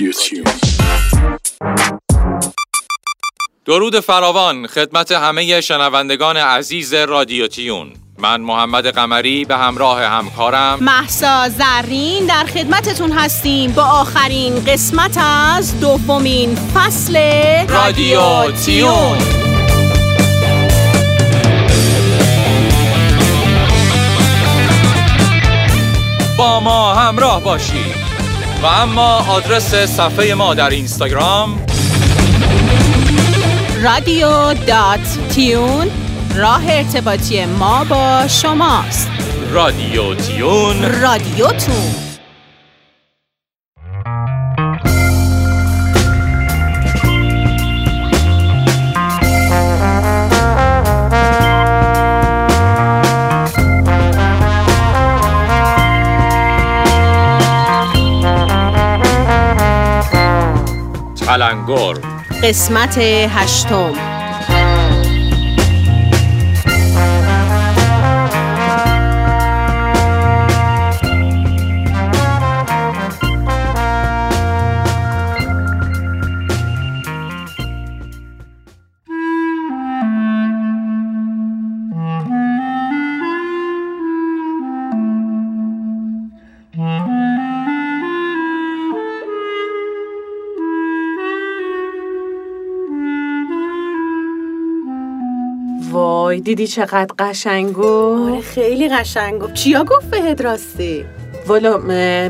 رادیو درود فراوان خدمت همه شنوندگان عزیز رادیو تیون. من محمد قمری به همراه همکارم. محسا زرین در خدمتتون هستیم. با آخرین قسمت از دومین فصل رادیو تیون. با ما همراه باشید. و اما آدرس صفحه ما در اینستاگرام. رادیو دات تیون راه ارتباطی ما با شماست. رادیو تیون. رادیوتون تلنگر قسمت هشتم. دیدی چقدر قشنگ گفت؟ آره خیلی قشنگ گفت. چیا گفت بهت راستی؟ والا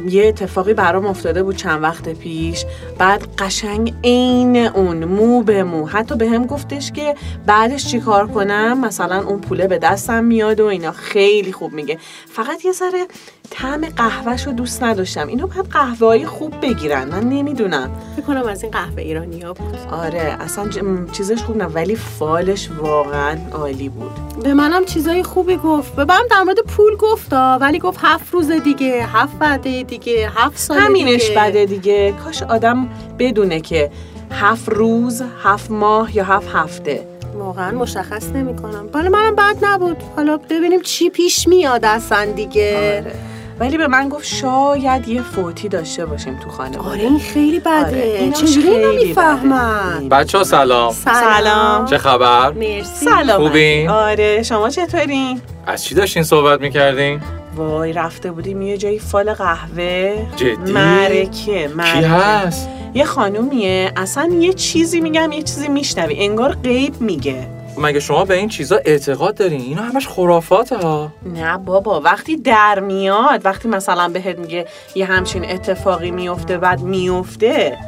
یه اتفاقی برام افتاده بود چند وقت پیش. بعد قشنگ عین اون مو به مو. حتی به هم گفتش که بعدش چیکار کنم؟ مثلا اون پوله به دستم میاد و اینا خیلی خوب میگه. فقط یه ذره طعم قهوهش رو دوست نداشتم. اینو باید قهوه خوب بگیرن. من نمی‌دونم. فکر کنم از این قهوه ایرانی ها بود. آره اصلا ج- چیزش خوب نه ولی فالش واقعا عالی بود. به منم چیزای خوبی گفت. به منم در مورد پول گفتا ولی گفت هفت روز دیگه. هفت وعده دیگه هفت سال همینش دیگه. بده دیگه کاش آدم بدونه که هفت روز هفت ماه یا هفت هفته واقعا مشخص نمی کنم ولی منم بد نبود حالا ببینیم چی پیش میاد اصلا دیگه آره. ولی به من گفت شاید یه فوتی داشته باشیم تو خانه آره این خیلی بده آره، ایناش چجوری اینو می‌فهمن. بچه ها سلام سلام. چه خبر؟ مرسی سلام خوبین؟ آره شما چطورین از چی داشتین صحبت می‌کردین؟ وای رفته بودیم یه جایی فال قهوه جدی؟ مرکه کی مرکه هست؟ یه خانومیه اصلا یه چیزی میگم یه چیزی میشنوی انگار غیب میگه مگه شما به این چیزا اعتقاد دارین؟ اینا همش خرافاته ها نه بابا وقتی در میاد وقتی مثلا بهت میگه یه همچین اتفاقی میفته بعد میفته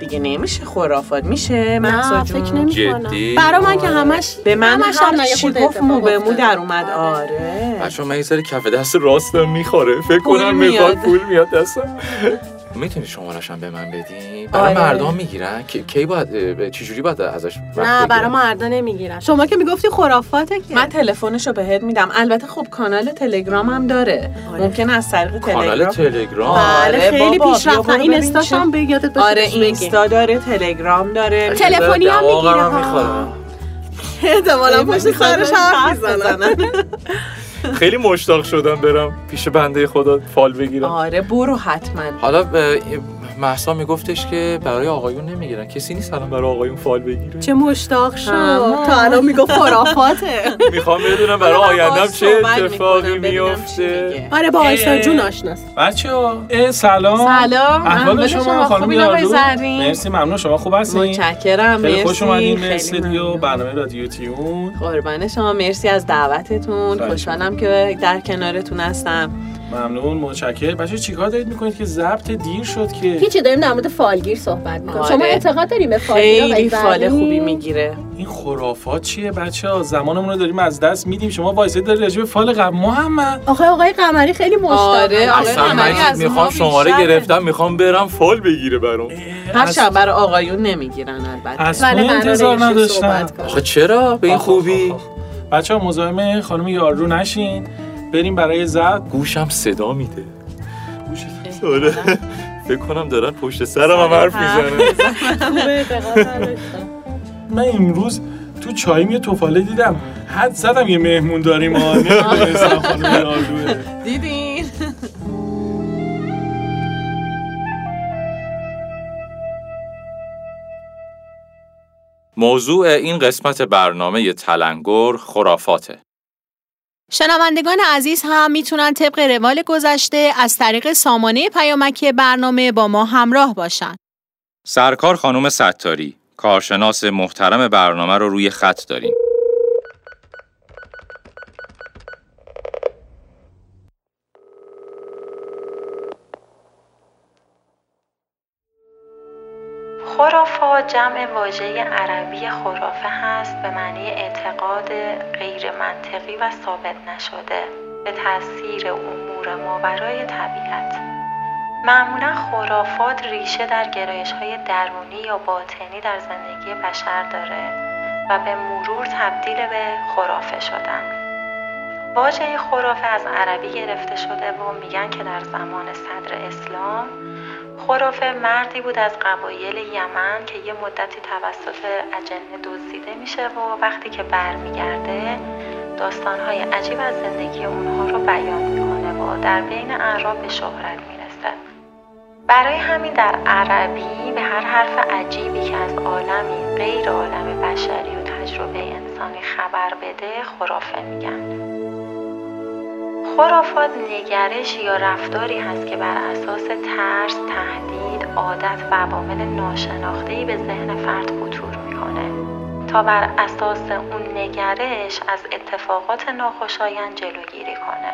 دیگه نمیشه خرافات میشه محسا جون؟ فکر نمی کنم جدی؟ برا من که همش به من همش هم نه، یه هر چی گفت مو به مو در. اومد آره بچه من یه سری کف دست راستم می‌خوره فکر کنم می‌خواد میاد. پول میاد دستم می‌تونی شمارش هم به من بدی؟ برای آره. مردم می‌گیرن کی کی باید چجوری باید ازش نه بگیرن؟ برا مردا نمی‌گیرن شما که می‌گفتی خرافاته که من تلفنشو بهت میدم البته خب کانال تلگرام هم داره آره. ممکنه از طریق کانال تلگرام تلگرام آره. بله خیلی پیشرفته این ببین استاش چه- هم به یادت باشه آره. اینستا داره تلگرام داره تل- تلفنی هم می‌گیره. احتمالا پشت سرش حرف می‌زنن خیلی مشتاق شدم برم پیش بنده خدا فال بگیرم. آره برو حتما. حالا محسا میگفتش که برای آقایون نمی‌گیرن. کسی نیست الان برای آقایون فال بگیره. چه مشتاق شد. تا الان می‌گفت خرافاته. می‌خوام بدونم برای آیندم چه اتفاقی میفته. آره با آیسا. جون آشناست بچه ها سلام. سلام. احوال شما خانم زرین مرسی ممنون. شما خوب هستین؟ متشکرم. خیلی مرسی. خوش اومدین. به استودیو. برنامه رادیو تیون. قربان شما. مرسی از دعوتتون. خوشحالم که در کنارتون هستم. ممنون متشکر بچه چیکار دارید می‌کنید که ضبط دیر شد که؟ هیچی داریم در مورد فالگیر صحبت می‌کنیم. آره. شما اعتقاد داریم به فالگیر؟ خیلی فال؟ خوبی می‌گیره. این خرافات چیه بچه ها زمانمون رو داریم از دست میدیم. شما وایسه داری راجع به فال قبل. محمد آخه آقای قمری خیلی مشتاق آره، آقای اصلا قمری من از می‌خوام ما شماره. گرفتم. می‌خوام برم فال بگیره برام. هرچند برای آقایون نمی‌گیرن البته. تو قراره انتظار نداشتم. آخه چرا؟ به این خوبی؟ بچه ها مزاحم خانم یارو نشین. بریم برای زد. گوشم صدا میده. گوشت آره فکر کنم دارن پشت سرم هم حرف می‌زنن. خب، من امروز تو چایم یه توفاله دیدم. حد زدم یه مهمون داریم دیدین؟ موضوع این قسمت برنامه تلنگر خرافاته. شنوندگان عزیز هم می‌تونن طبق روال گذشته از طریق سامانه پیامکی برنامه با ما همراه باشن. سرکار خانم ستاری، کارشناس محترم برنامه رو روی خط داریم. خرافات جمع واژه عربی خرافه هست به معنی اعتقاد غیر منطقی و ثابت نشده به تاثیر امور ماورای طبیعت. معمولا خرافات ریشه در گرایش های درونی یا باطنی در زندگی بشر داره و به مرور تبدیل به خرافه شدن. واژه خرافه از عربی گرفته شده و میگن که در زمان صدر اسلام خرافه مردی بود از قبایل یمن که یه مدتی توسط اجنه دزدیده میشه و وقتی که برمیگرده داستانهای عجیب از زندگی اونها رو بیان می‌کنه و در بین اعراب به شهرت می‌رسه. برای همین در عربی به هر حرف عجیبی که از عالمی غیر عالم بشری و تجربه انسانی خبر بده خرافه میگن. خرافات نگرش یا رفتاری هست که بر اساس ترس، تهدید، عادت و عوامل ناشناخته‌ای به ذهن فرد خطور می‌کنه تا بر اساس اون نگرش از اتفاقات ناخوشایند جلوگیری کنه.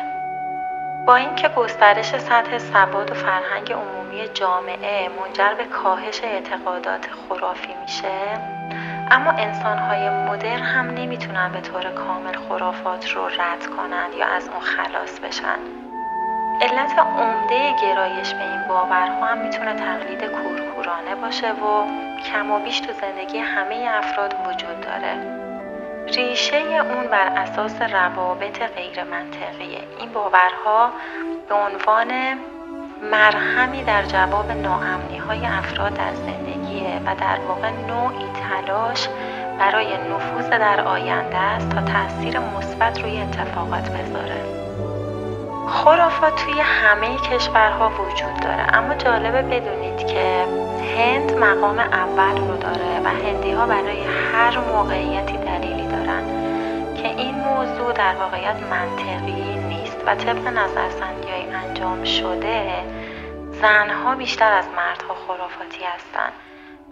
با اینکه گسترش سطح سواد و فرهنگ عمومی جامعه منجر به کاهش اعتقادات خرافی میشه اما انسانهای مدر هم نمی‌تونن به طور کامل خرافات رو رد کنن یا از اون خلاص بشن. علت عمده گرایش به این باورها هم می‌تونه تقلید کورکورانه باشه و کم و بیش تو زندگی همه افراد وجود داره. ریشه اون بر اساس روابط غیر منطقیه این باورها به عنوان مرهمی در جواب ناامنی های افراد در زندگیه و در واقع نوعی تلاش برای نفوذ در آینده است تا تاثیر مثبت روی اتفاقات بذاره. خرافات توی همه کشورها وجود داره اما جالبه بدونید که هند مقام اول رو داره و هندی ها برای هر موقعیتی دلیلی دارن که این موضوع در واقعیت منطقی نیست و طبق نظرسنجی انجام شده زنها بیشتر از مردها خرافاتی هستند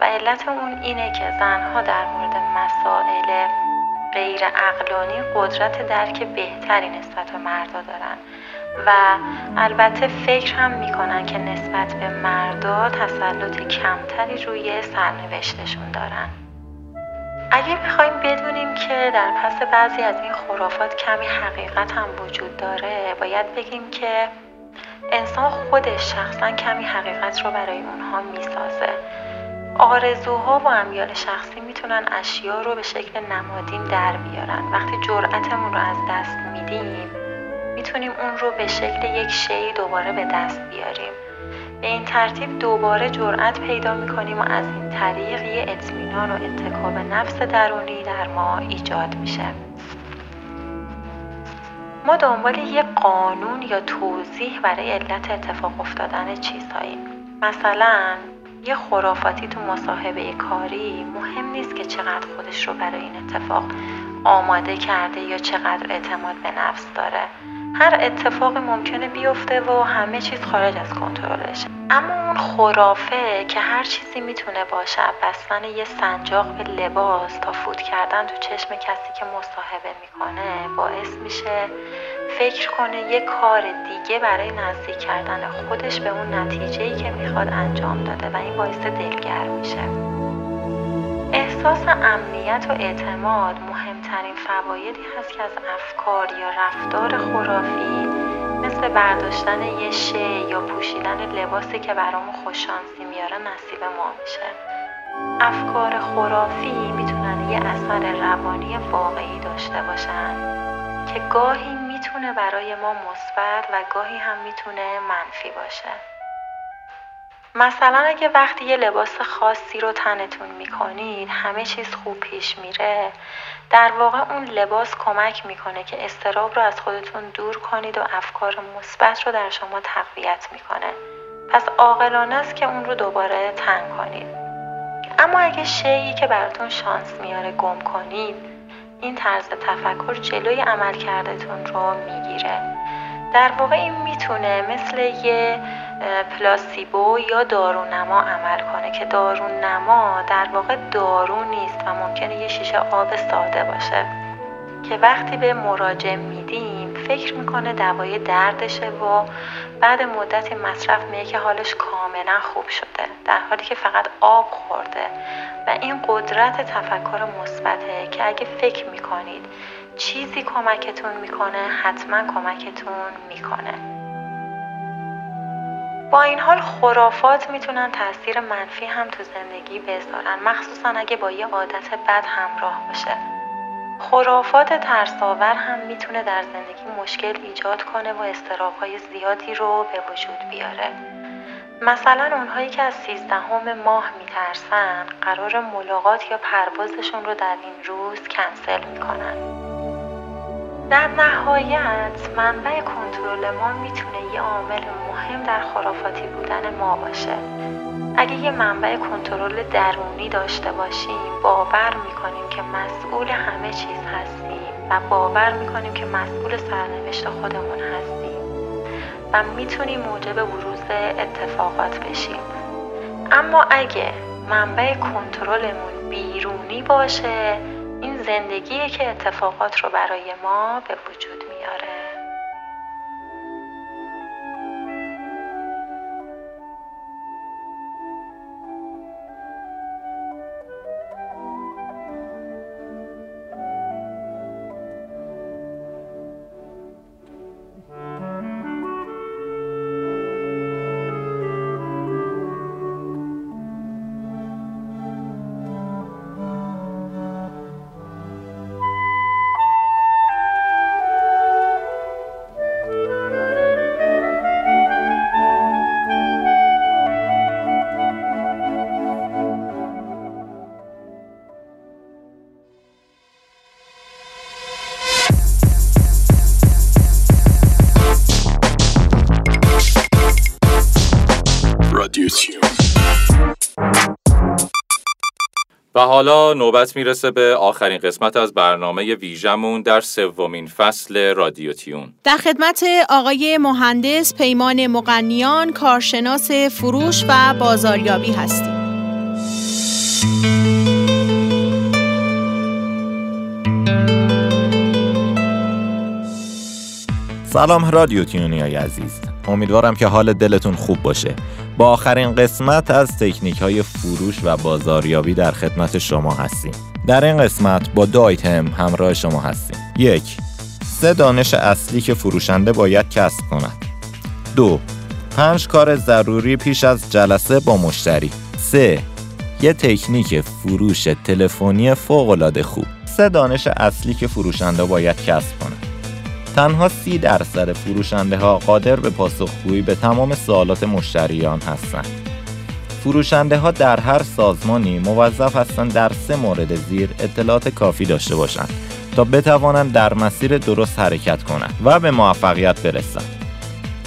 و علت اون اینه که زنها در مورد مسائل غیر اقلانی قدرت درک بهتری نسبت به مردا دارن. و البته فکر هم می‌کنن که نسبت به مردا تسلط کمتری روی سرنوشتشون دارن. اگه بخوایم بدونیم که در پس بعضی از این خرافات کمی حقیقت هم وجود داره باید بگیم که انسان خودش شخصا کمی حقیقت رو برای اونها می‌سازه. آرزوها و امیال شخصی می‌تونن اشیا رو به شکل نمادین در بیارن. وقتی جرأتمون رو از دست میدیم می‌تونیم اون رو به شکل یک شی دوباره به دست بیاریم. به این ترتیب دوباره جرأت پیدا می‌کنیم و از این طریق یه اطمینان و انتکاب نفس درونی در ما ایجاد میشه. ما دنبال یه قانون یا توضیح برای علت اتفاق افتادن چیزهایی مثلا یه خرافاتی تو مصاحبه کاری مهم نیست که چقدر خودش رو برای این اتفاق آماده کرده یا چقدر اعتماد به نفس داره. هر اتفاقی ممکنه بیفته و همه چیز خارج از کنترلشه اما اون خرافه که هر چیزی می‌تونه باشه بستن یه سنجاق به لباس تا فوت کردن تو چشم کسی که مصاحبه می‌کنه باعث میشه فکر کنه یه کار دیگه برای نزدیک کردن خودش به اون نتیجه که می‌خواد انجام داده و این باعث دلگرم میشه. احساس امنیت و اعتماد مهمترین فوایدی هست که از افکار یا رفتار خرافی مثل برداشتن یه شی یا پوشیدن لباسی که برامون خوششانسی میاره نصیب ما میشه. افکار خرافی می‌تونن یه اثر روانی واقعی داشته باشن که گاهی می‌تونه برای ما مثبت و گاهی هم می‌تونه منفی باشه. مثلا اگه وقتی یه لباس خاصی رو تنتون می‌کنید همه چیز خوب پیش میره. در واقع اون لباس کمک می‌کنه که استراب رو از خودتون دور کنید و افکار مثبت رو در شما تقویت می‌کنه. پس عاقلانه است که اون رو دوباره تن کنید. اما اگه شیعی که براتون شانس میاره گم کنید این طرز تفکر جلوی عمل کردتون رو می‌گیره. در واقع این می‌تونه مثل یه پلاسیبو یا دارونما عمل کنه که دارونما در واقع دارو نیست و ممکنه یه شیشه آب ساده باشه. که وقتی به مراجع میدیم فکر می‌کنه دوای دردشه و بعد مدتی مصرف میگه که حالش کاملا خوب شده در حالی که فقط آب خورده. و این قدرت تفکر مثبته که اگه فکر می‌کنید چیزی کمکتون می‌کنه حتما کمکتون می‌کنه. با این حال خرافات می‌تونن تاثیر منفی هم تو زندگی بذارن مخصوصا اگه با یه عادت بد همراه باشه. خرافات ترساور هم می‌تونه در زندگی مشکل ایجاد کنه و استرابهای زیادی رو به وجود بیاره. مثلا اونهایی که از سیزدهم ماه میترسن قرار ملاقات یا پروازشون رو در این روز کنسل می‌کنن. در نهایت منبع کنترل ما می‌تونه یه عامل مهم در خرافاتی بودن ما باشه. اگه یه منبع کنترل درونی داشته باشیم باور می‌کنیم که مسئول همه چیز هستیم و باور می‌کنیم که مسئول سرنوشت خودمون هستیم و می‌تونیم موجب بروز اتفاقات بشیم. اما اگه منبع کنترلمون بیرونی باشه این زندگیه که اتفاقات رو برای ما به وجود و حالا نوبت می‌رسه به آخرین قسمت از برنامه ویژمون در سومین فصل رادیو تیون. در خدمت آقای مهندس پیمان مقنیان کارشناس فروش و بازاریابی هستیم. سلام رادیو تیونی های عزیز. امیدوارم که حال دلتون خوب باشه. با آخرین قسمت از تکنیک های فروش و بازاریابی در خدمت شما هستیم. در این قسمت با دو آیتم همراه شما هستیم. یک سه دانش اصلی که فروشنده باید کسب کند. دو پنج کار ضروری پیش از جلسه با مشتری. سه یه تکنیک فروش تلفنی فوق خوب. سه دانش اصلی که فروشنده باید کسب کند. تنها سی درصد فروشنده ها قادر به پاسخگویی به تمام سوالات مشتریان هستند. فروشنده ها در هر سازمانی موظف هستند در سه مورد زیر اطلاعات کافی داشته باشند تا بتوانند در مسیر درست حرکت کنند و به موفقیت برسند.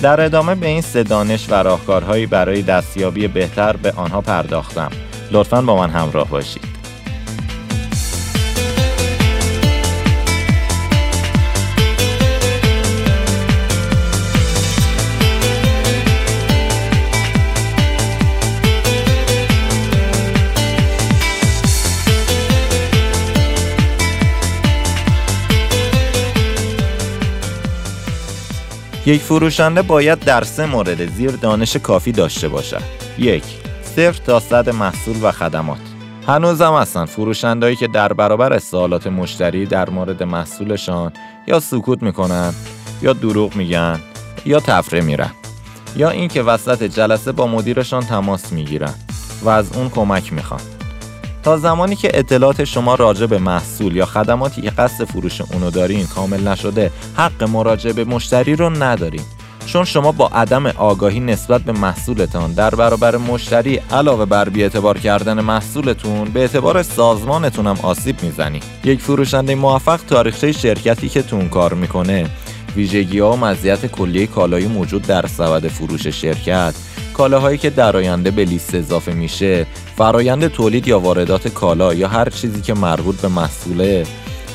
در ادامه به این سه دانش و راهکارهایی برای دستیابی بهتر به آنها پرداختم. لطفا با من همراه باشید. یک فروشنده باید در سه مورد زیر دانش کافی داشته باشد. یک صفر تا صد محصول و خدمات هنوزم هستن فروشندهایی که در برابر سوالات مشتری در مورد محصولشان یا سکوت می‌کنن یا دروغ میگن یا تفره میرن یا اینکه وسط جلسه با مدیرشان تماس می‌گیرن و از اون کمک می‌خوان تا زمانی که اطلاعات شما راجع به محصول یا خدماتی که قصد فروش اونو دارین کامل نشده حق مراجعه به مشتری رو ندارین چون شما با عدم آگاهی نسبت به محصولتان در برابر مشتری علاوه بر اعتبار کردن محصولتون به اعتبار سازمانتون هم آسیب می‌زنی. یک فروشنده موفق تاریخچه شرکتی که تون کار می‌کنه. ویژگی ها و مزیت کلیه کالایی موجود در سبد فروش شرکت. کالاهایی که در آینده به لیست اضافه میشه فرایند تولید یا واردات کالا یا هر چیزی که مربوط به محصوله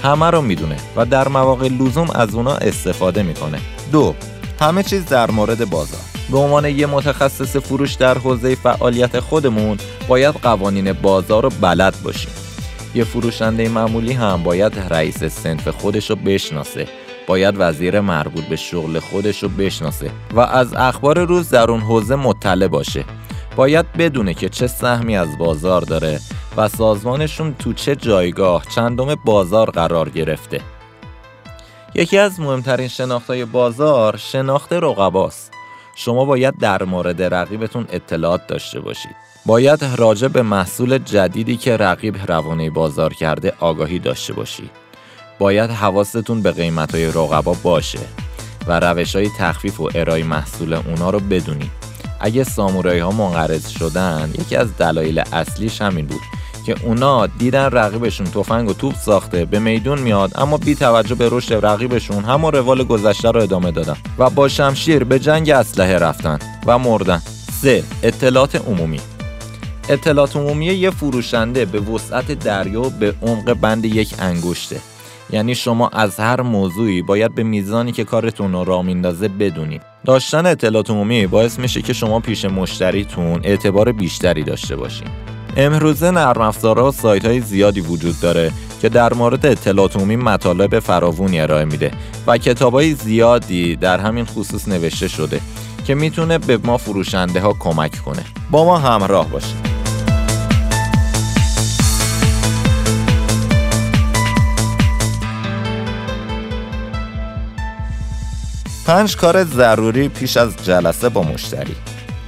همه رو می‌دونه و در مواقع لزوم از اونا استفاده می‌کنه. دو همه چیز در مورد بازار. به عنوان یه متخصص فروش در حوزه فعالیت خودمون باید قوانین بازار رو بلد باشیم. یه فروشنده معمولی هم باید رئیس سنف خودش رو بشناسه. باید وزیر مربوط به شغل خودش رو بشناسه و از اخبار روز در اون حوزه مطلع باشه. باید بدونه که چه سهمی از بازار داره و سازمانشون تو چه جایگاه چندم بازار قرار گرفته. یکی از مهمترین شناختهای بازار شناخت رقباست. شما باید در مورد رقیبتون اطلاعات داشته باشید. باید راجع به محصول جدیدی که رقیب روانه بازار کرده آگاهی داشته باشید. باید حواستون به قیمت های رقبا باشه و روش های تخفیف و ارائه محصول اونا رو بدونید. اگه سامورایی ها منقرض شدن یکی از دلایل اصلیش همین بود که اونا دیدن رقیبشون تفنگ و توپ ساخته به میدون میاد اما بی توجه به رشد رقیبشون همون روال گذشته رو ادامه دادن و با شمشیر به جنگ اسلحه رفتن و مردن. 3. اطلاعات عمومی. اطلاعات عمومی یه فروشنده به وسعت دریا به عمق بند یک انگشته. یعنی شما از هر موضوعی باید به میزانی که کارتون رو میندازه بدونید داشتن اطلاعات عمومی باعث میشه که شما پیش مشتریتون اعتبار بیشتری داشته باشین. امروزه نرم افزارها و سایت های زیادی وجود داره که در مورد اطلاعات عمومی مطالب فراوونی ارائه میده و کتاب های زیادی در همین خصوص نوشته شده که می‌تونه به ما فروشنده ها کمک کنه. با ما همراه باشید. پنج کار ضروری پیش از جلسه با مشتری.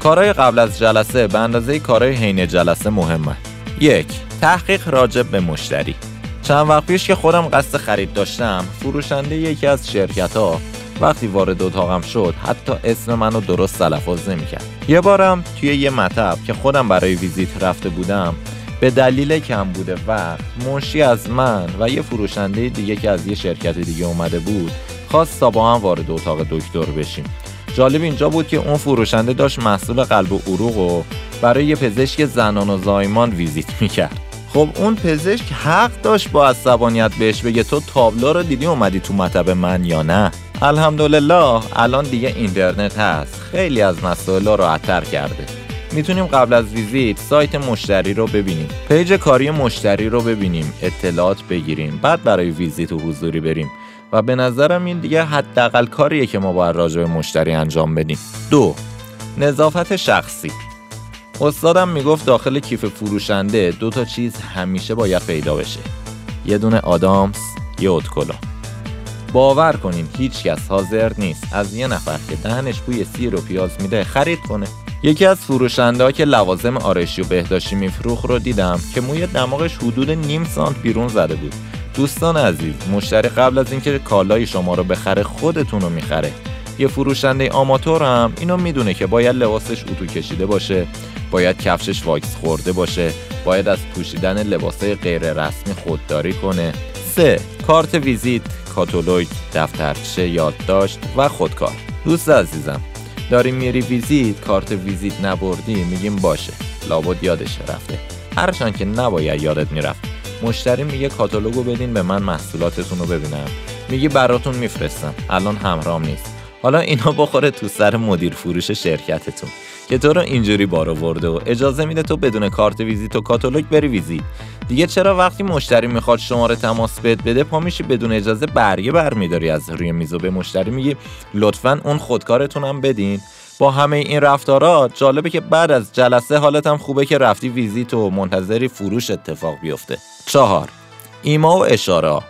کارهای قبل از جلسه به اندازه کارهای حین جلسه مهمه. یک تحقیق راجب به مشتری. چند وقت پیش که خودم قصد خرید داشتم فروشنده یکی از شرکت ها وقتی وارد اتاقم شد حتی اسم منو درست تلفظ نمی‌کرد. یه بارم توی یه مطب که خودم برای ویزیت رفته بودم به دلیل کم بوده وقت منشی از من و یه فروشنده دیگه که از یه شرکت دیگه اومده بود خواست تا با هم وارد اتاق دکتر بشیم. جالب اینجا بود که اون فروشنده داشت محصول قلب و عروق و برای یه پزشک زنان و زایمان ویزیت می‌کرد. خب اون پزشک حق داشت با عصبانیت بهش بگه تو تابلو رو دیدی اومدی تو مطب من یا نه؟ الحمدلله الان دیگه اینترنت هست. خیلی از مسائل رو راحتتر کرده. می‌تونیم قبل از ویزیت سایت مشتری رو ببینیم. page کاری مشتری رو ببینیم. اطلاعات بگیریم. بعد برای ویزیت و حضوری بریم. و به نظرم این دیگه حداقل کاریه که ما باید راجع به مشتری انجام بدیم. دو نظافت شخصی. استادم می‌گفت داخل کیف فروشنده دو تا چیز همیشه باید پیدا بشه. یه دونه آدامس یه اتکلا باور کنین هیچ کس حاضر نیست. از یه نفر که دهنش بوی سیر و پیاز میده خرید کنه. یکی از فروشنده ها که لوازم آرایشی و بهداشتی میفروخ رو دیدم که موی دماغش حدود نیم سانت بیرون زده بود. دوستان عزیز مشتری قبل از اینکه کالای شما رو بخره خودتون رو می‌خره. یه فروشنده آماتور هم اینو می‌دونه که باید لباسش اتو کشیده باشه باید کفشش واکس خورده باشه باید از پوشیدن لباسای غیر رسمی خودداری کنه. سه کارت ویزیت کاتالوگ دفترچه یادداشت و خودکار. دوست عزیزم داری میری ویزیت کارت ویزیت نبردی میگیم باشه. لابد یادش رفته. هرچند که نباید یادت می‌رفت. مشتری میگه کاتالوگو بدین به من محصولاتتون رو ببینم. میگی براتون میفرستم. الان همرام نیست. حالا اینا بخوره تو سر مدیر فروش شرکتتون. که تو رو اینجوری بار آورده و اجازه میده تو بدون کارت ویزیت و کاتالوگ بری ویزیت. دیگه چرا وقتی مشتری می‌خواد شماره تماس بهت بده پا میشی بدون اجازه برگه برمیداری از روی میز و به مشتری میگی لطفا اون خودکارتون هم بدین؟ با همه این رفتارات جالبه که بعد از جلسه حالتم خوبه که رفتی ویزیت و منتظری فروش اتفاق بیفته. چهار ایما و اشاره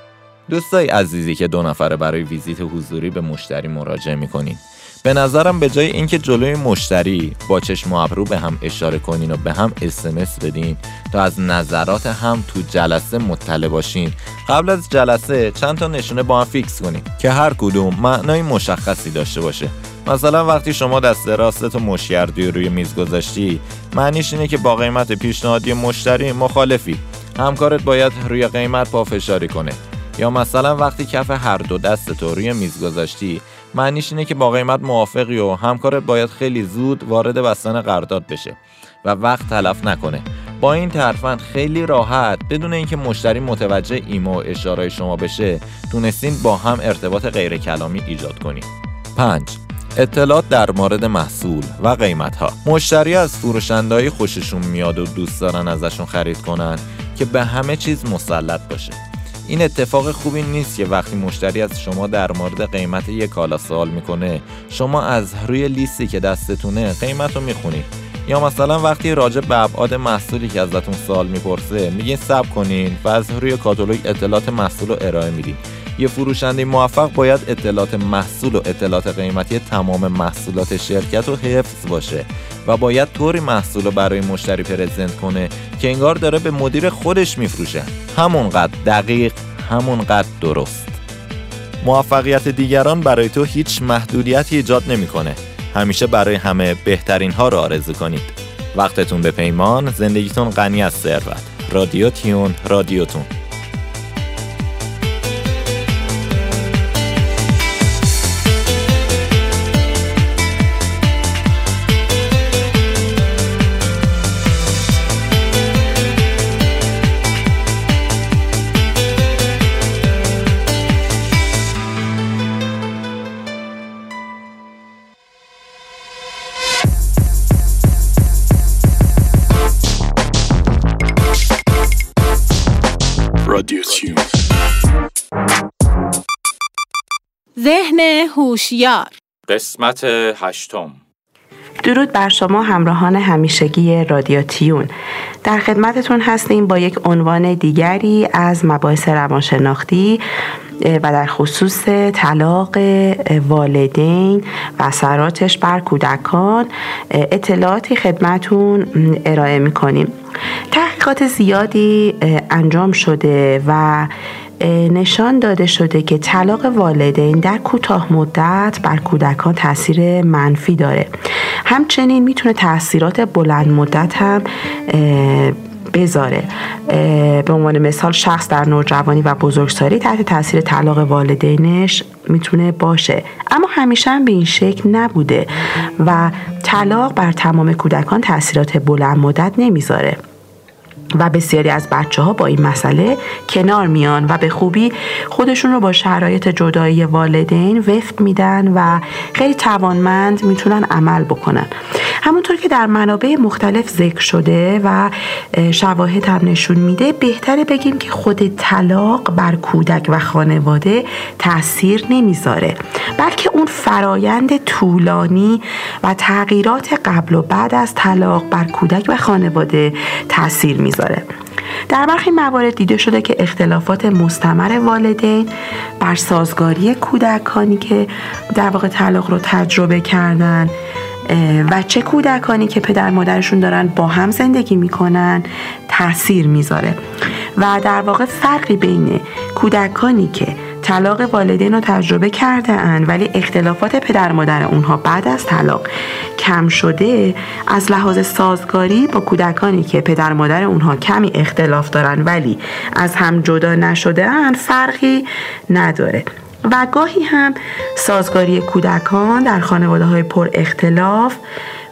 دوستای عزیزی که دو نفره برای ویزیت حضوری به مشتری مراجعه می‌کنین. به نظرم به جای اینکه جلوی مشتری با چشم و ابرو به هم اشاره کنین و به هم اسمس بدین تا از نظرات هم تو جلسه مطلع باشین. قبل از جلسه چند تا نشونه با هم فیکس کنین که هر کدوم معنای مشخصی داشته باشه. مثلا وقتی شما دست راستت و مشکردی روی میز گذاشتی معنیش اینه که با قیمت پیشنهادی مشتری مخالفی. همکارت باید روی قیمت پافشاری کنه. یا مثلا وقتی کف هر دو دست تو روی میز گذاشتی معنیش اینه که با قیمت موافقی و همکارت باید خیلی زود وارد بستن قرارداد بشه و وقت تلف نکنه. با این ترفند خیلی راحت بدون اینکه مشتری متوجه ایمو و اشاره شما بشه تونستین با هم ارتباط غیر کلامی ایجاد کنید 5 اطلاعات در مورد محصول و قیمت ها مشتری از فروشندهایی خوششون میاد و دوست دارن ازشون خرید کنن که به همه چیز مسلط باشه. این اتفاق خوبی نیست که وقتی مشتری از شما در مورد قیمت یک کالا سوال می‌کنه شما از روی لیستی که دستتونه قیمت رو می‌خونید یا مثلا وقتی راجع به ابعاد محصولی که ازتون سوال می‌پرسه میگین سب کنین و از روی کاتالوگ اطلاعات محصول رو ارائه میدین. یه فروشنده موفق باید اطلاعات محصول و اطلاعات قیمتی تمام محصولات شرکت رو حفظ باشه و باید طوری محصول رو برای مشتری پرزنت کنه که انگار داره به مدیر خودش میفروشه. همونقدر دقیق همونقدر درست. موفقیت دیگران برای تو هیچ محدودیتی ایجاد نمی‌کنه. همیشه برای همه بهترین ها رو آرزو کنید. وقتتون به پیمان زندگیتون غنی از ثروت. رادیو تیون رادیوتون. هوشیار. قسمت هشتم. درود بر شما همراهان همیشگی رادیو در خدمتتون هستیم با یک عنوان دیگری از مباحث روانشناختی و در خصوص طلاق والدین و اثراتش بر کودکان. اطلاعاتی خدمتون ارائه می‌کنیم. تحقیقات زیادی انجام شده و نشان داده شده که طلاق والدین در کوتاه مدت بر کودکان تاثیر منفی داره. همچنین می‌تونه تاثیرات بلند مدت هم بذاره. به عنوان مثال شخص در نوجوانی و بزرگسالی تحت تاثیر طلاق والدینش می‌تونه باشه. اما همیشه هم به این شکل نبوده و طلاق بر تمام کودکان تاثیرات بلند مدت نمی‌ذاره. و بسیاری از بچه ها با این مسئله کنار میان و به خوبی خودشون رو با شرایط جدایی والدین وفق میدن و خیلی توانمند می‌تونن عمل بکنن. همونطور که در منابع مختلف ذکر شده و شواهد هم نشون میده بهتره بگیم که خود طلاق بر کودک و خانواده تاثیر نمی‌ذاره بلکه اون فرایند طولانی و تغییرات قبل و بعد از طلاق بر کودک و خانواده تاثیر می‌ذاره. در برخی موارد دیده شده که اختلافات مستمر والدین بر سازگاری کودکانی که در واقع طلاق رو تجربه کردن و چه کودکانی که پدر مادرشون دارن با هم زندگی می‌کنن تاثیر می‌ذاره. و در واقع فرقی بین کودکانی که طلاق والدین رو تجربه کرده اند ولی اختلافات پدر مادر اونها بعد از طلاق کم شده. از لحاظ سازگاری با کودکانی که پدر مادر اونها کمی اختلاف دارن ولی از هم جدا نشده اند فرقی نداره. و گاهی هم سازگاری کودکان در خانواده های پر اختلاف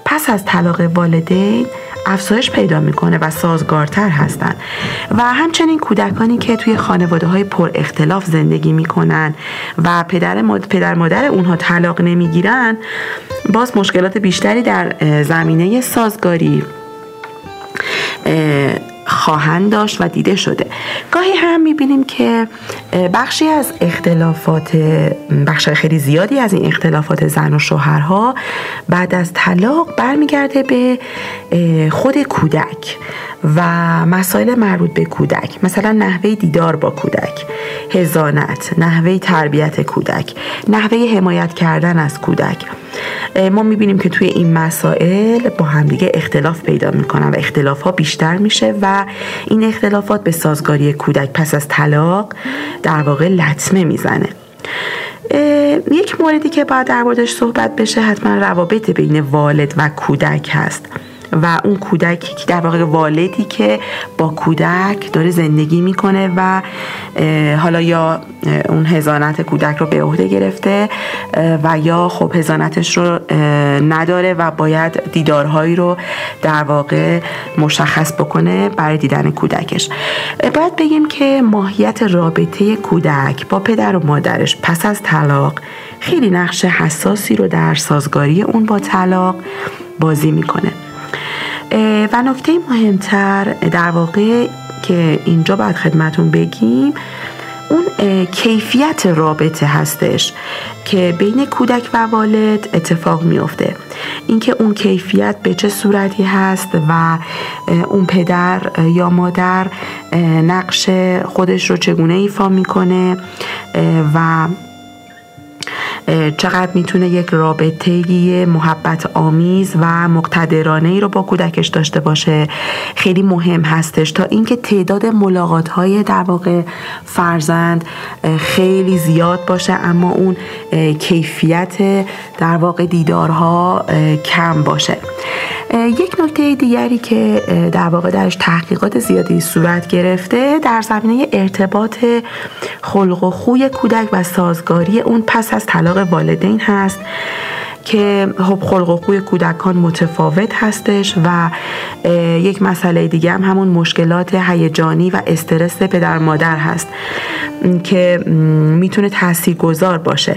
پس از طلاق والدین افزایش پیدا می‌کنه و سازگارتر هستند و همچنین کودکانی که توی خانواده های پر اختلاف زندگی می‌کنن و پدر, پدر مادر اونها طلاق نمی‌گیرن باز مشکلات بیشتری در زمینه سازگاری خواهند داشت و دیده شده. گاهی هم می‌بینیم که بخشی از اختلافات بخش خیلی زیادی از این اختلافات زن و شوهرها بعد از طلاق برمیگرده به خود کودک و مسائل مربوط به کودک. مثلا نحوه دیدار با کودک هزانت نحوه تربیت کودک نحوه حمایت کردن از کودک. ما می‌بینیم که توی این مسائل با همدیگه اختلاف پیدا می‌کنن و اختلاف ها بیشتر میشه و این اختلافات به سازگاری کودک پس از طلاق در واقع لطمه می‌زنه. یک موردی که باید در صحبت بشه حتما روابط بین والد و کودک هست. و اون کودکی که در واقع والدی که با کودک داره زندگی می‌کنه و حالا یا اون هزانت کودک رو به عهده گرفته و یا خب هزانتش رو نداره و باید دیدارهایی رو در واقع مشخص بکنه برای دیدن کودکش. باید بگیم که ماهیت رابطه کودک با پدر و مادرش پس از طلاق خیلی نقش حساسی رو در سازگاری اون با طلاق بازی می‌کنه. و نکته مهمتر در واقع که اینجا باید خدمتون بگیم اون کیفیت رابطه هستش که بین کودک و والد اتفاق میافته. اینکه اون کیفیت به چه صورتی هست و اون پدر یا مادر نقش خودش رو چگونه ایفا می‌کنه و چقدر می‌تونه یک رابطه محبت آمیز و مقتدرانه ای رو با کودکش داشته باشه؟ خیلی مهم هستش. تا اینکه تعداد ملاقات های در واقع فرزند خیلی زیاد باشه اما اون کیفیت در واقع دیدارها کم باشه. یک نکته دیگری که در واقع درش تحقیقات زیادی صورت گرفته در زمینه ارتباط خلق و خوی کودک و سازگاری اون پس از طلاق والدین هست. که خب خلق و خوی کودکان متفاوت هستش و یک مسئله دیگه هم همون مشکلات هیجانی و استرس پدر مادر هست که می‌تونه تاثیر گذار باشه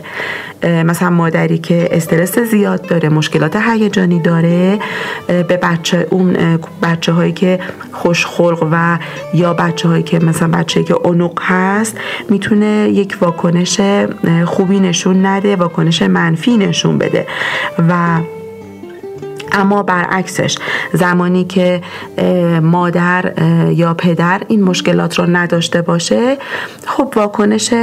مثلا مادری که استرس زیاد داره مشکلات هیجانی داره به بچه اون بچه هایی که خوشخلق و یا بچه هایی که مثلا بچه که اونق هست می‌تونه یک واکنش خوبی نشون نده واکنش منفی نشون بده. و اما برعکسش زمانی که مادر یا پدر این مشکلات رو نداشته باشه خب واکنش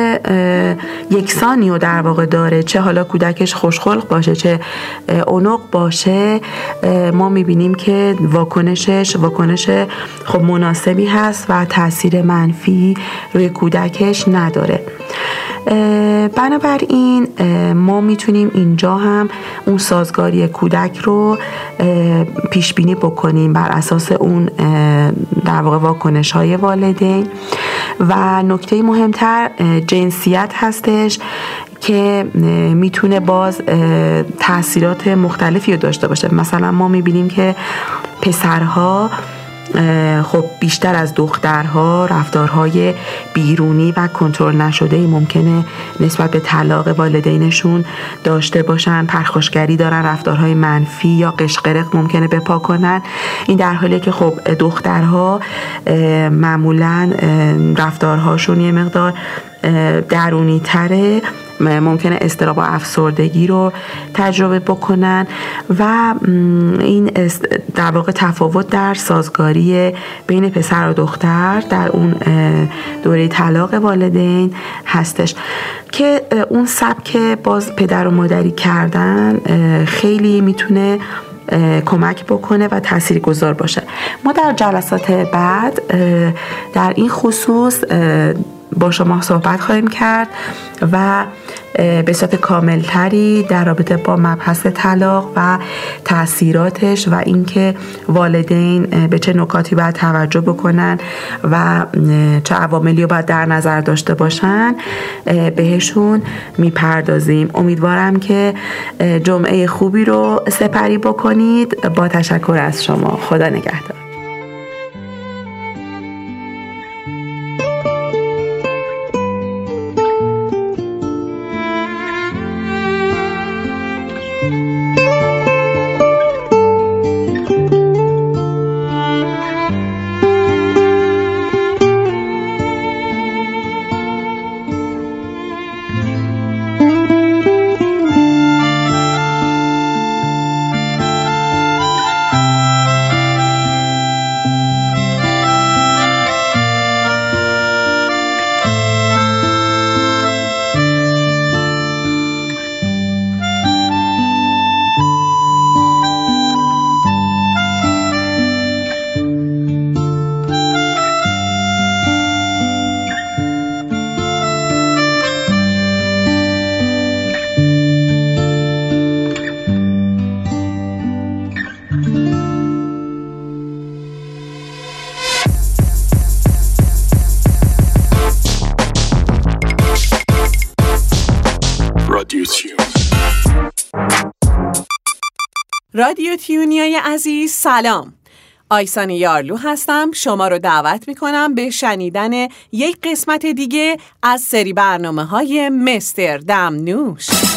یکسانی رو در واقع داره چه حالا کودکش خوشخلق باشه چه اونق باشه ما می‌بینیم که واکنشش واکنش خب مناسبی هست و تاثیر منفی روی کودکش نداره. بنابراین ما می‌تونیم اینجا هم اون سازگاری کودک رو پیش بینی بکنیم بر اساس اون در واقع واکنش های والدین و نکته مهمتر جنسیت هستش که می‌تونه باز تاثیرات مختلفی رو داشته باشه. مثلا ما می‌بینیم که پسرها خب بیشتر از دخترها رفتارهای بیرونی و کنترل نشده ممکنه نسبت به طلاق والدینشون داشته باشن. پرخاشگری دارن رفتارهای منفی یا قشقرق ممکنه بپا کنن. این در حالی که خب دخترها معمولا رفتارهاشون یه مقدار درونی تره ممکنه استراب و افسردگی رو تجربه بکنن و این در واقع تفاوت در سازگاری بین پسر و دختر در اون دوره طلاق والدین هستش که اون سبک باز پدر و مادری کردن خیلی می‌تونه کمک بکنه و تاثیر گذار باشه. ما در جلسات بعد در این خصوص با شما صحبت خواهیم کرد و به صورت کاملتری در رابطه با مبحث طلاق و تاثیراتش و اینکه والدین به چه نکاتی باید توجه بکنن و چه عواملی رو باید در نظر داشته باشن بهشون می‌پردازیم. امیدوارم که جمعه خوبی رو سپری بکنید. با تشکر از شما. خدا نگهدار. عزیز سلام. آیسان یارلو هستم. شما رو دعوت می کنم به شنیدن یک قسمت دیگه از سری برنامه های مستر دمنوش.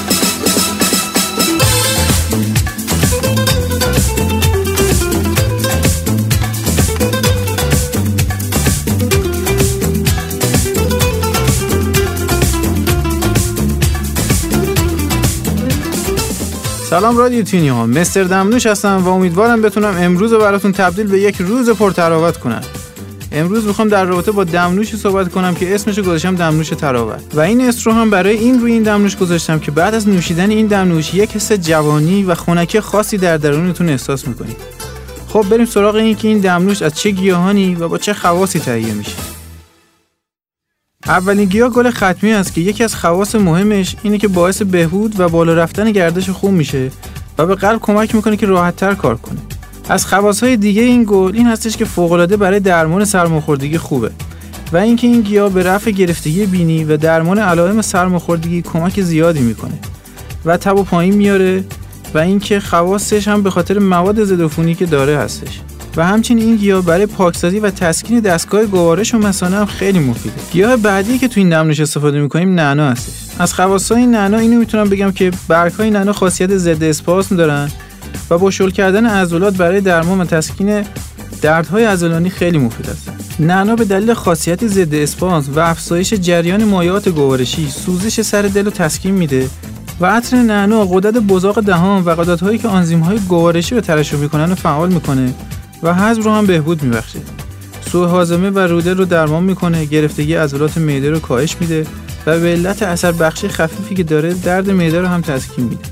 سلام رادیو تینی ها. مستر دمنوش هستم و امیدوارم بتونم امروز رو براتون تبدیل به یک روز پرتراوت کنم. امروز می‌خوام در رابطه با دمنوشی صحبت کنم که اسمش رو گذاشتم دمنوش تراوت. و این اسم رو هم برای این روی این دمنوش گذاشتم که بعد از نوشیدن این دمنوش یک حس جوانی و خونکی خاصی در درونتون احساس می‌کنید. خب بریم سراغ این که این دمنوش از چه گیاهانی و با چه خواصی تهیه میشه. اولین گیاه گل ختمی است که یکی از خواص مهمش اینه که باعث بهبود و بالا رفتن گردش خون میشه و به قلب کمک می‌کنه که راحتتر کار کنه. از خواصهای دیگه این گل این هستش که فوق‌العاده برای درمان سرماخوردگی خوبه و اینکه این گیاه به رفع گرفتگی بینی و درمان علائم سرماخوردگی کمک زیادی می‌کنه و تب و پایین میاره و اینکه خواصش هم به خاطر مواد ضد که داره هستش. و همچنین این گیاه برای پاکسازی و تسکین دستگاه گوارش و مثانه هم خیلی مفیده. گیاه بعدی که تو این دمنوش استفاده می‌کنیم نعنا هستش از خواصای نعنا اینو می‌تونم بگم که برگ‌های نعنا خاصیت ضد اسپاسم دارن و با شل کردن عضلات برای درمان و تسکین دردهای عضلانی خیلی مفید هستن نعنا به دلیل خاصیت ضد اسپاسم و افزایش جریان مایعات گوارشی سوزش سر دل رو تسکین میده و عطر نعنا غدد بزاق دهان و هایی که های گوارشی رو ترشح می‌کنن رو فعال می‌کنه و هضم رو هم بهبود میبخشه. سوء هاضمه و روده رو درمان می‌کنه گرفتگی عضلات معده رو کاهش میده و به علت اثر بخشی خفیفی که داره درد معده رو هم تسکین میده.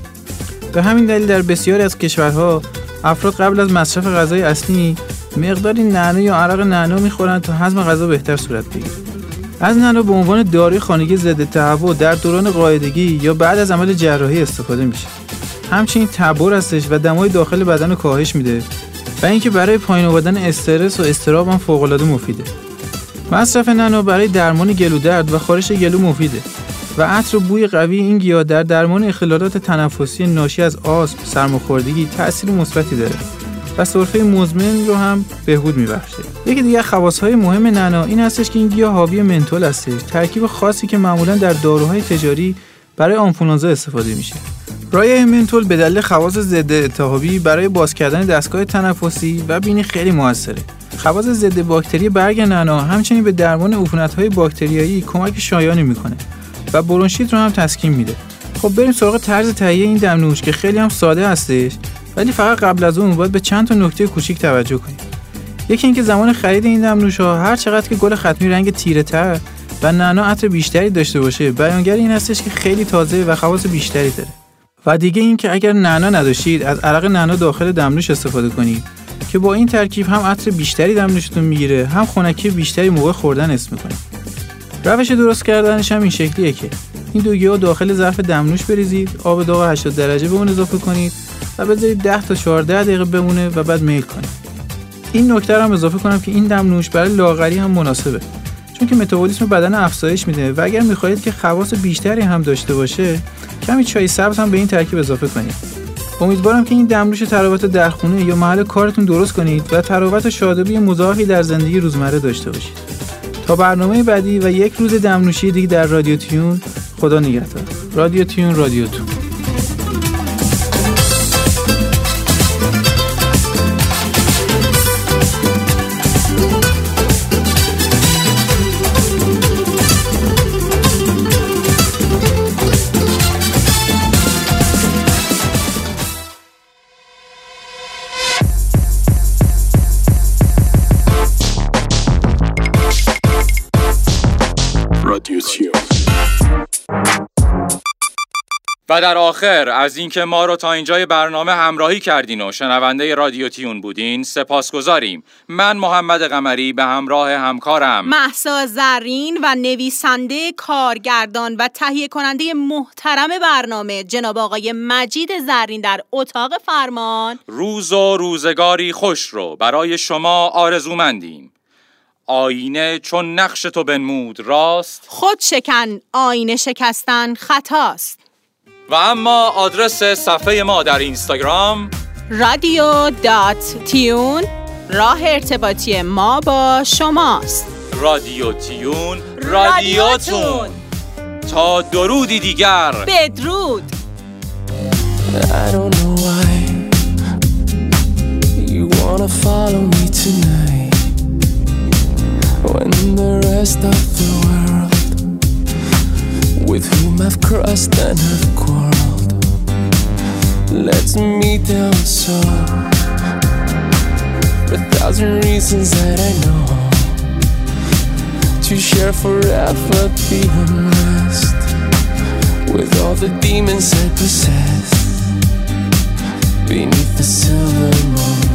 به همین دلیل در بسیاری از کشورها افراد قبل از مصرف غذای اصلی مقداری نعنا یا عرق نعنا می‌خورن تا هضم غذا بهتر صورت بگیره. از نعنا به عنوان داروی خانگی ضد تهوع در دوران قاعدگی یا بعد از عمل جراحی استفاده میشه. همچنین تبر هستش و دمای داخل بدن رو کاهش میده و اینکه برای پایین آوردن استرس و استراب هم فوق العاده مفیده. مصرف نانو برای درمان گلو درد و خارش گلو مفیده. و عطر و بوی قوی این گیاه در درمان اختلالات تنفسی ناشی از آسم سرماخوردگی تاثیر مثبتی داره. و سرفه مزمن رو هم بهبود میبخشه. یکی دیگه های مهم نعنا این هستش که این گیاه حاوی منتول هستش. ترکیب خاصی که معمولا در داروهای تجاری برای آنفولانزا استفاده میشه. رایه منتول به دلیل خواص ضد التهابی برای باز کردن دستگاه تنفسی و بینی خیلی موثره. خواص ضد باکتری برگ نعنا همچنین به درمان عفونت‌های باکتریایی کمک شایانی می‌کنه و برونشیت رو هم تسکین میده. خب بریم سراغ طرز تهیه این دمنوش که خیلی هم ساده هستش ولی فقط قبل از اون باید به چند تا نکته کوچیک توجه کنیم. یکی اینکه زمان خرید این دمنوش ها هر چقدر که گل ختمی رنگ تیره تر و نعنا عطر بیشتری داشته باشه بیانگر این هستش که خیلی تازه و خواص بیشتری داره. و دیگه این که اگر نعنا نداشتید از عرق نعنا داخل دمنوش استفاده کنید که با این ترکیب هم عطر بیشتری دمنوشتون می‌گیره هم خنکی بیشتری موقع خوردن اسم می‌کنه روش درست کردنش هم این شکلیه که این دو گیاه داخل ظرف دمنوش بریزید آب داغ 80 درجه به اون اضافه کنید و بذارید 10 تا 14 دقیقه بمونه و بعد میل کنید. این نکته هم اضافه کنم که این دمنوش برای لاغری هم مناسبه. چون که متابولیسم بدن افزایش میده و اگر می‌خواهید که خواص بیشتری هم داشته باشه کمی چای سبز هم به این ترکیب اضافه کنید. امیدوارم که این دمنوش تراوت در خونه یا محل کارتون درست کنید و تراوت و شادابی مضاعفی در زندگی روزمره داشته باشید. تا برنامه بعدی و یک روز دمنوشی دیگه در رادیو تیون خدا نگهدار. رادیو تیون رادیو تون و در آخر از اینکه ما رو تا اینجای برنامه همراهی کردین و شنونده رادیو تیون بودین سپاسگزاریم. من محمد قمری به همراه همکارم. محسا زرین و نویسنده کارگردان و تهیه کننده محترم برنامه جناب آقای مجید زرین در اتاق فرمان. روز و روزگاری خوش رو برای شما آرزومندیم. آینه چون نقش تو بنمود راست؟ خود شکن آینه شکستن خطاست. و اما آدرس صفحه ما در اینستاگرام. رادیو دات تیون راه ارتباطی ما با شماست. رادیو تیون رادیوتون. تا درودی دیگر. بدرود. I don't know why you wanna follow me tonight. When the rest of the world with whom I've crossed and have quarreled. Lets me down so a thousand reasons that I know. To share forever the unrest with all the demons I possess beneath the silver moon.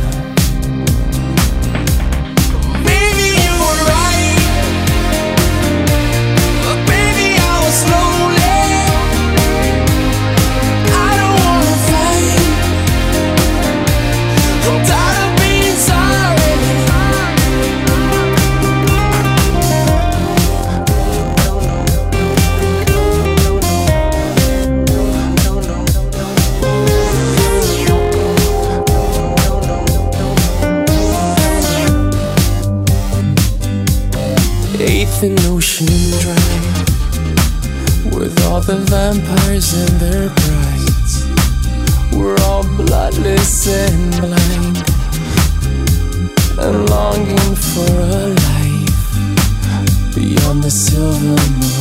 The vampires and their brides. We're all bloodless and blind And longing for a life Beyond the silver moon